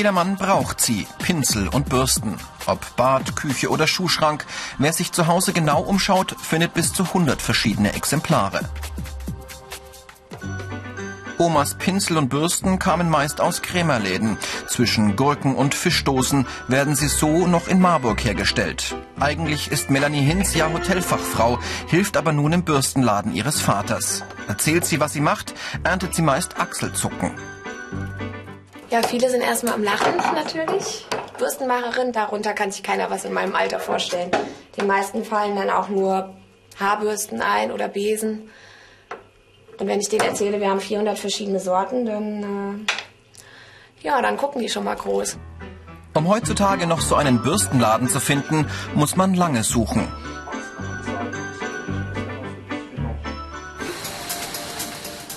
Jedermann braucht sie, Pinsel und Bürsten. Ob Bad, Küche oder Schuhschrank, wer sich zu Hause genau umschaut, findet bis zu 100 verschiedene Exemplare. Omas Pinsel und Bürsten kamen meist aus Krämerläden. Zwischen Gurken und Fischdosen werden sie so noch in Marburg hergestellt. Eigentlich ist Melanie Hinz ja Hotelfachfrau, hilft aber nun im Bürstenladen ihres Vaters. Erzählt sie, was sie macht, erntet sie meist Achselzucken. Ja, viele sind erstmal am Lachen natürlich. Bürstenmacherin, darunter kann sich keiner was in meinem Alter vorstellen. Den meisten fallen dann auch nur Haarbürsten ein oder Besen. Und wenn ich denen erzähle, wir haben 400 verschiedene Sorten, dann, äh, ja, dann gucken die schon mal groß. Um heutzutage noch so einen Bürstenladen zu finden, muss man lange suchen.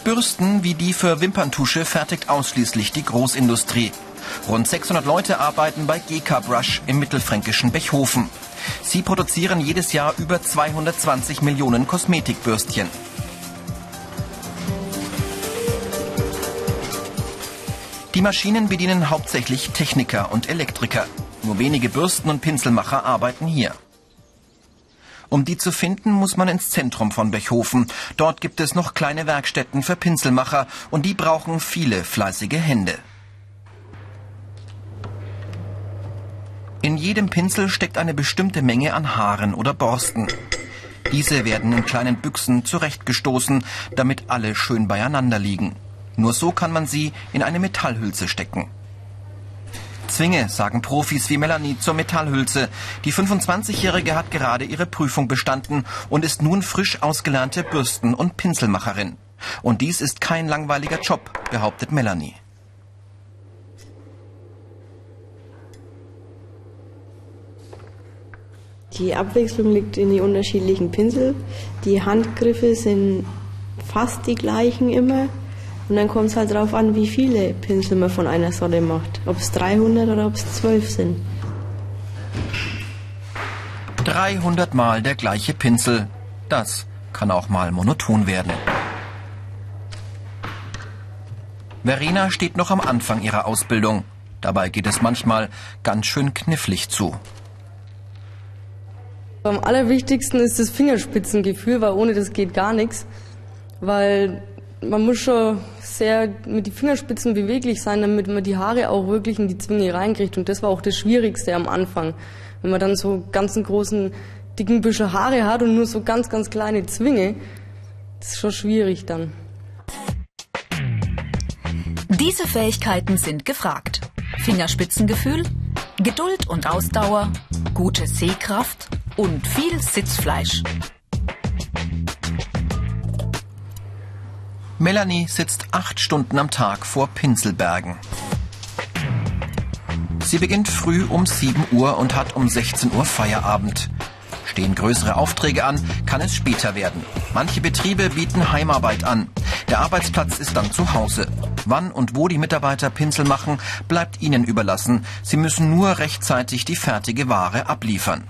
Bürsten wie die für Wimperntusche fertigt ausschließlich die Großindustrie. Rund 600 Leute arbeiten bei GK Brush im mittelfränkischen Bechhofen. Sie produzieren jedes Jahr über 220 Millionen Kosmetikbürstchen. Die Maschinen bedienen hauptsächlich Techniker und Elektriker. Nur wenige Bürsten- und Pinselmacher arbeiten hier. Um die zu finden, muss man ins Zentrum von Bechhofen. Dort gibt es noch kleine Werkstätten für Pinselmacher und die brauchen viele fleißige Hände. In jedem Pinsel steckt eine bestimmte Menge an Haaren oder Borsten. Diese werden in kleinen Büchsen zurechtgestoßen, damit alle schön beieinander liegen. Nur so kann man sie in eine Metallhülse stecken. Zwinge, sagen Profis wie Melanie zur Metallhülse. Die 25-Jährige hat gerade ihre Prüfung bestanden und ist nun frisch ausgelernte Bürsten- und Pinselmacherin. Und dies ist kein langweiliger Job, behauptet Melanie. Die Abwechslung liegt in die unterschiedlichen Pinsel. Die Handgriffe sind fast die gleichen immer. Und dann kommt es halt darauf an, wie viele Pinsel man von einer Sorte macht. Ob es 300 oder ob es 12 sind. 300 Mal der gleiche Pinsel. Das kann auch mal monoton werden. Verena steht noch am Anfang ihrer Ausbildung. Dabei geht es manchmal ganz schön knifflig zu. Am allerwichtigsten ist das Fingerspitzengefühl, weil ohne das geht gar nichts. Weil man muss schon sehr mit den Fingerspitzen beweglich sein, damit man die Haare auch wirklich in die Zwinge reinkriegt. Und das war auch das Schwierigste am Anfang. Wenn man dann so ganzen großen, dicken Büsche Haare hat und nur so ganz, ganz kleine Zwinge, das ist schon schwierig dann. Diese Fähigkeiten sind gefragt. Fingerspitzengefühl, Geduld und Ausdauer, gute Sehkraft und viel Sitzfleisch. Melanie sitzt acht Stunden am Tag vor Pinselbergen. Sie beginnt früh um 7 Uhr und hat um 16 Uhr Feierabend. Stehen größere Aufträge an, kann es später werden. Manche Betriebe bieten Heimarbeit an. Der Arbeitsplatz ist dann zu Hause. Wann und wo die Mitarbeiter Pinsel machen, bleibt ihnen überlassen. Sie müssen nur rechtzeitig die fertige Ware abliefern.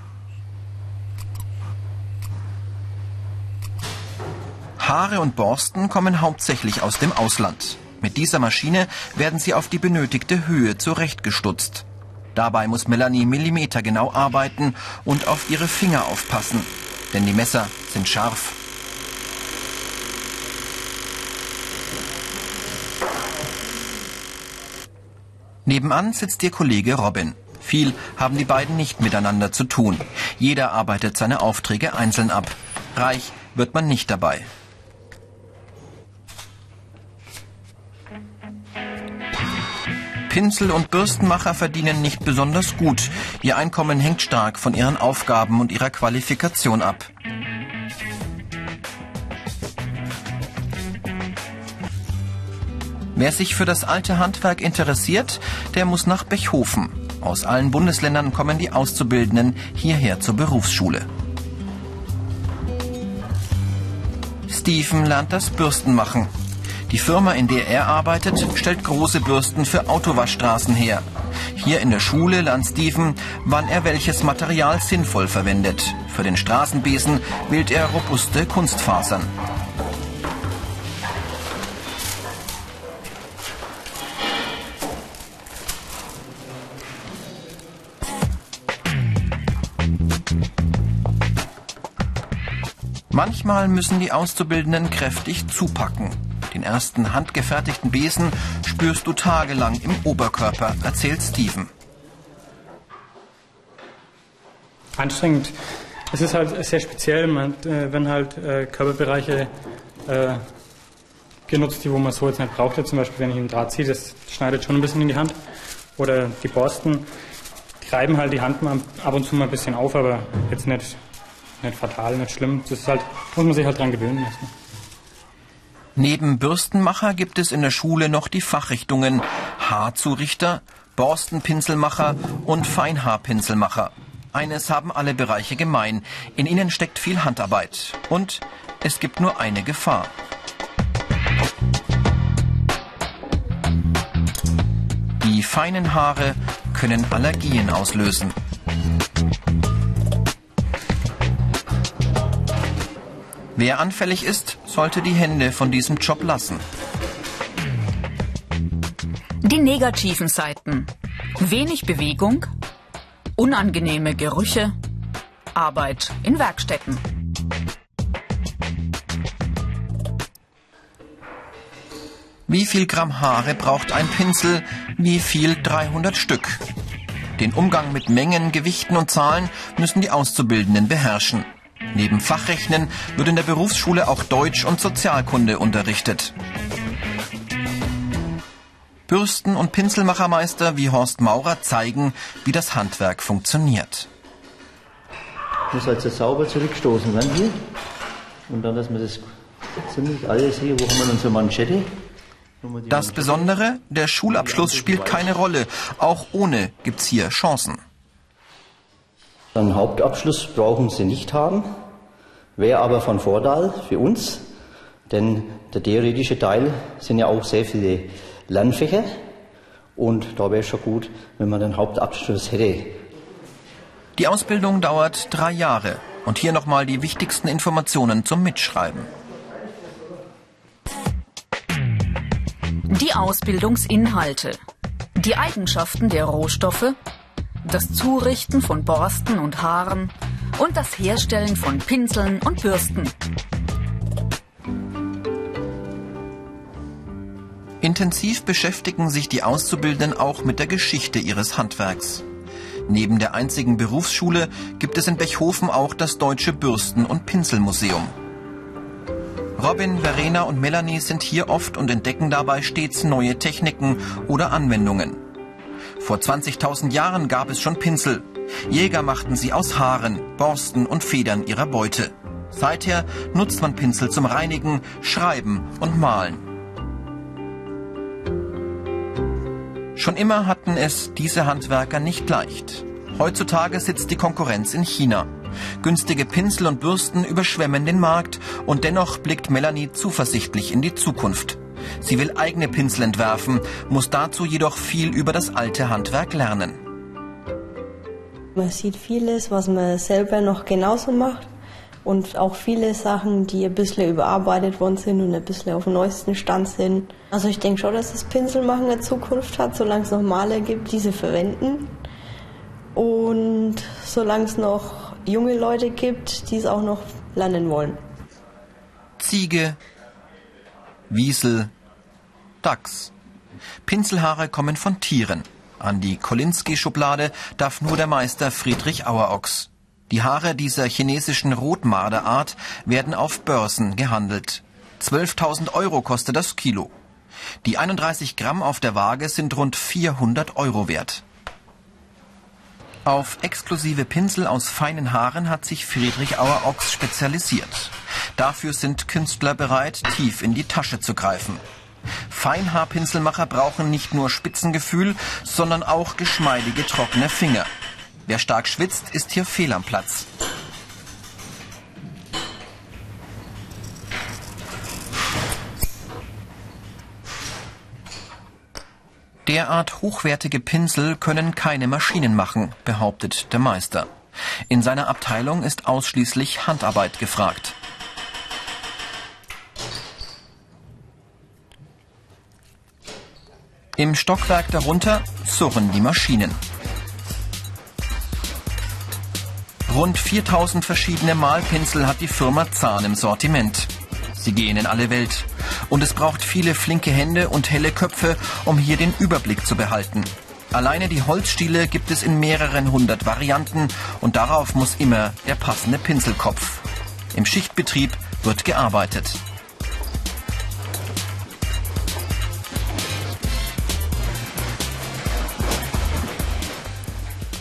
Haare und Borsten kommen hauptsächlich aus dem Ausland. Mit dieser Maschine werden sie auf die benötigte Höhe zurechtgestutzt. Dabei muss Melanie millimetergenau arbeiten und auf ihre Finger aufpassen, denn die Messer sind scharf. Nebenan sitzt ihr Kollege Robin. Viel haben die beiden nicht miteinander zu tun. Jeder arbeitet seine Aufträge einzeln ab. Reich wird man nicht dabei. Pinsel- und Bürstenmacher verdienen nicht besonders gut. Ihr Einkommen hängt stark von ihren Aufgaben und ihrer Qualifikation ab. Wer sich für das alte Handwerk interessiert, der muss nach Bechhofen. Aus allen Bundesländern kommen die Auszubildenden hierher zur Berufsschule. Stephen lernt das Bürstenmachen. Die Firma, in der er arbeitet, stellt große Bürsten für Autowaschstraßen her. Hier in der Schule lernt Steven, wann er welches Material sinnvoll verwendet. Für den Straßenbesen wählt er robuste Kunstfasern. Manchmal müssen die Auszubildenden kräftig zupacken. Den ersten handgefertigten Besen spürst du tagelang im Oberkörper, erzählt Steven. Anstrengend. Es ist halt sehr speziell, man, äh, wenn halt äh, Körperbereiche äh, genutzt, die wo man so jetzt nicht braucht. Zum Beispiel, wenn ich einen Draht ziehe, das schneidet schon ein bisschen in die Hand. Oder die Borsten, die reiben halt die Hand mal ab und zu mal ein bisschen auf, aber jetzt nicht, nicht fatal, nicht schlimm. Das ist halt, muss man sich halt dran gewöhnen erstmal. Neben Bürstenmacher gibt es in der Schule noch die Fachrichtungen Haarzurichter, Borstenpinselmacher und Feinhaarpinselmacher. Eines haben alle Bereiche gemein. In ihnen steckt viel Handarbeit. Und es gibt nur eine Gefahr. Die feinen Haare können Allergien auslösen. Wer anfällig ist, sollte die Hände von diesem Job lassen. Die negativen Seiten. Wenig Bewegung, unangenehme Gerüche, Arbeit in Werkstätten. Wie viel Gramm Haare braucht ein Pinsel? Wie viel 300 Stück? Den Umgang mit Mengen, Gewichten und Zahlen müssen die Auszubildenden beherrschen. Neben Fachrechnen wird in der Berufsschule auch Deutsch und Sozialkunde unterrichtet. Bürsten- und Pinselmachermeister wie Horst Maurer zeigen, wie das Handwerk funktioniert. Muss also sauber zurückstoßen werden hier. Und dann, dass man das ziemlich alles hier, wo haben wir unsere Manschette? Das Besondere, der Schulabschluss spielt keine Rolle. Auch ohne gibt's hier Chancen. Einen Hauptabschluss brauchen Sie nicht haben, wäre aber von Vorteil für uns, denn der theoretische Teil sind ja auch sehr viele Lernfächer und da wäre es schon gut, wenn man den Hauptabschluss hätte. Die Ausbildung dauert drei Jahre und hier nochmal die wichtigsten Informationen zum Mitschreiben. Die Ausbildungsinhalte. Die Eigenschaften der Rohstoffe, das Zurichten von Borsten und Haaren und das Herstellen von Pinseln und Bürsten. Intensiv beschäftigen sich die Auszubildenden auch mit der Geschichte ihres Handwerks. Neben der einzigen Berufsschule gibt es in Bechhofen auch das Deutsche Bürsten- und Pinselmuseum. Robin, Verena und Melanie sind hier oft und entdecken dabei stets neue Techniken oder Anwendungen. Vor 20.000 Jahren gab es schon Pinsel. Jäger machten sie aus Haaren, Borsten und Federn ihrer Beute. Seither nutzt man Pinsel zum Reinigen, Schreiben und Malen. Schon immer hatten es diese Handwerker nicht leicht. Heutzutage sitzt die Konkurrenz in China. Günstige Pinsel und Bürsten überschwemmen den Markt und dennoch blickt Melanie zuversichtlich in die Zukunft. Sie will eigene Pinsel entwerfen, muss dazu jedoch viel über das alte Handwerk lernen. Man sieht vieles, was man selber noch genauso macht und auch viele Sachen, die ein bisschen überarbeitet worden sind und ein bisschen auf dem neuesten Stand sind. Also ich denke schon, dass das Pinselmachen eine Zukunft hat, solange es noch Maler gibt, diese verwenden. Und solange es noch junge Leute gibt, die es auch noch lernen wollen. Ziege, Wiesel, Dachs. Pinselhaare kommen von Tieren. An die Kolinski-Schublade darf nur der Meister Friedrich Auerochs. Die Haare dieser chinesischen Rotmarderart werden auf Börsen gehandelt. 12.000 Euro kostet das Kilo. Die 31 Gramm auf der Waage sind rund 400 Euro wert. Auf exklusive Pinsel aus feinen Haaren hat sich Friedrich Auer Ochs spezialisiert. Dafür sind Künstler bereit, tief in die Tasche zu greifen. Feinhaarpinselmacher brauchen nicht nur Spitzengefühl, sondern auch geschmeidige, trockene Finger. Wer stark schwitzt, ist hier fehl am Platz. Derart hochwertige Pinsel können keine Maschinen machen, behauptet der Meister. In seiner Abteilung ist ausschließlich Handarbeit gefragt. Im Stockwerk darunter surren die Maschinen. Rund 4000 verschiedene Malpinsel hat die Firma Zahn im Sortiment. Sie gehen in alle Welt. Und es braucht viele flinke Hände und helle Köpfe, um hier den Überblick zu behalten. Alleine die Holzstiele gibt es in mehreren hundert Varianten und darauf muss immer der passende Pinselkopf. Im Schichtbetrieb wird gearbeitet.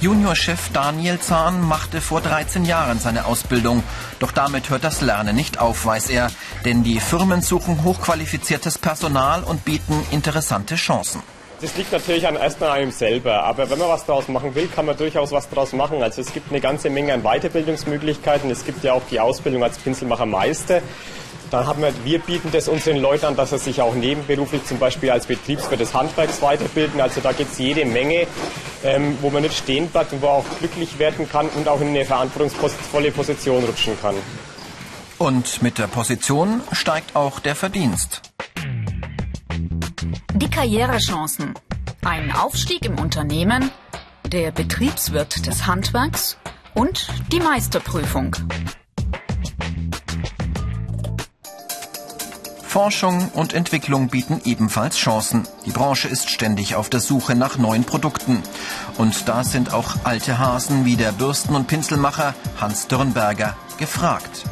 Juniorchef Daniel Zahn machte vor 13 Jahren seine Ausbildung. Doch damit hört das Lernen nicht auf, weiß er. Denn die Firmen suchen hochqualifiziertes Personal und bieten interessante Chancen. Das liegt natürlich an erst an einem selber. Aber wenn man was daraus machen will, kann man durchaus was daraus machen. Also es gibt eine ganze Menge an Weiterbildungsmöglichkeiten. Es gibt ja auch die Ausbildung als Pinselmachermeister. Dann haben wir, wir bieten das unseren Leuten an, dass sie sich auch nebenberuflich zum Beispiel als Betriebswirt des Handwerks weiterbilden. Also da gibt es jede Menge, ähm, wo man nicht stehen bleibt und wo auch glücklich werden kann und auch in eine verantwortungsvolle Position rutschen kann. Und mit der Position steigt auch der Verdienst. Die Karrierechancen. Ein Aufstieg im Unternehmen, der Betriebswirt des Handwerks und die Meisterprüfung. Forschung und Entwicklung bieten ebenfalls Chancen. Die Branche ist ständig auf der Suche nach neuen Produkten. Und da sind auch alte Hasen wie der Bürsten- und Pinselmacher Hans Dürnberger gefragt.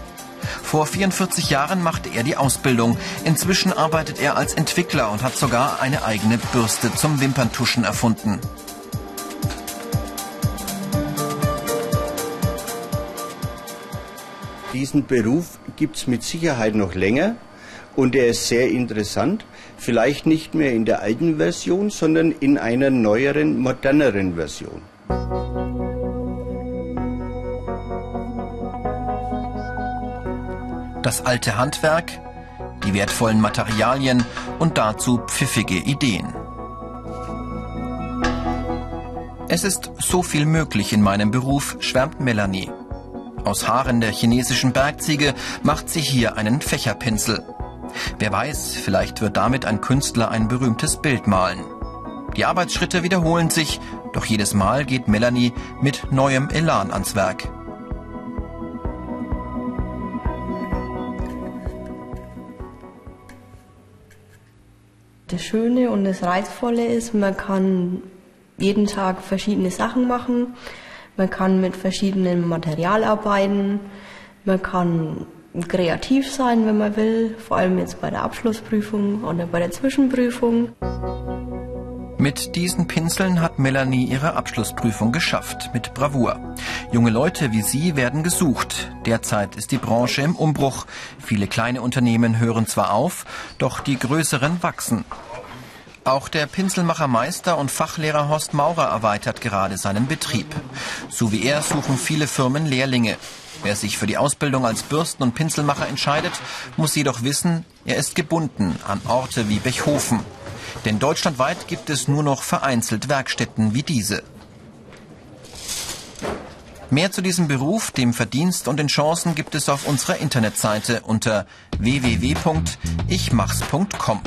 Vor 44 Jahren machte er die Ausbildung. Inzwischen arbeitet er als Entwickler und hat sogar eine eigene Bürste zum Wimperntuschen erfunden. Diesen Beruf gibt es mit Sicherheit noch länger. Und er ist sehr interessant, vielleicht nicht mehr in der alten Version, sondern in einer neueren, moderneren Version. Das alte Handwerk, die wertvollen Materialien und dazu pfiffige Ideen. Es ist so viel möglich in meinem Beruf, schwärmt Melanie. Aus Haaren der chinesischen Bergziege macht sie hier einen Fächerpinsel. Wer weiß, vielleicht wird damit ein Künstler ein berühmtes Bild malen. Die Arbeitsschritte wiederholen sich, doch jedes Mal geht Melanie mit neuem Elan ans Werk. Das Schöne und das Reizvolle ist, man kann jeden Tag verschiedene Sachen machen, man kann mit verschiedenem Material arbeiten, man kann kreativ sein, wenn man will, vor allem jetzt bei der Abschlussprüfung oder bei der Zwischenprüfung. Mit diesen Pinseln hat Melanie ihre Abschlussprüfung geschafft, mit Bravour. Junge Leute wie sie werden gesucht. Derzeit ist die Branche im Umbruch. Viele kleine Unternehmen hören zwar auf, doch die größeren wachsen. Auch der Pinselmachermeister und Fachlehrer Horst Maurer erweitert gerade seinen Betrieb. So wie er suchen viele Firmen Lehrlinge. Wer sich für die Ausbildung als Bürsten- und Pinselmacher entscheidet, muss jedoch wissen, er ist gebunden an Orte wie Bechhofen. Denn deutschlandweit gibt es nur noch vereinzelt Werkstätten wie diese. Mehr zu diesem Beruf, dem Verdienst und den Chancen gibt es auf unserer Internetseite unter www.ichmachs.com.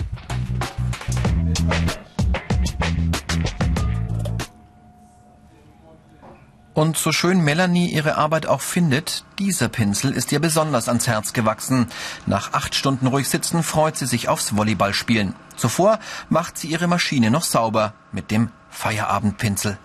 Und so schön Melanie ihre Arbeit auch findet, dieser Pinsel ist ihr besonders ans Herz gewachsen. Nach acht Stunden ruhig sitzen freut sie sich aufs Volleyballspielen. Zuvor macht sie ihre Maschine noch sauber mit dem Feierabendpinsel.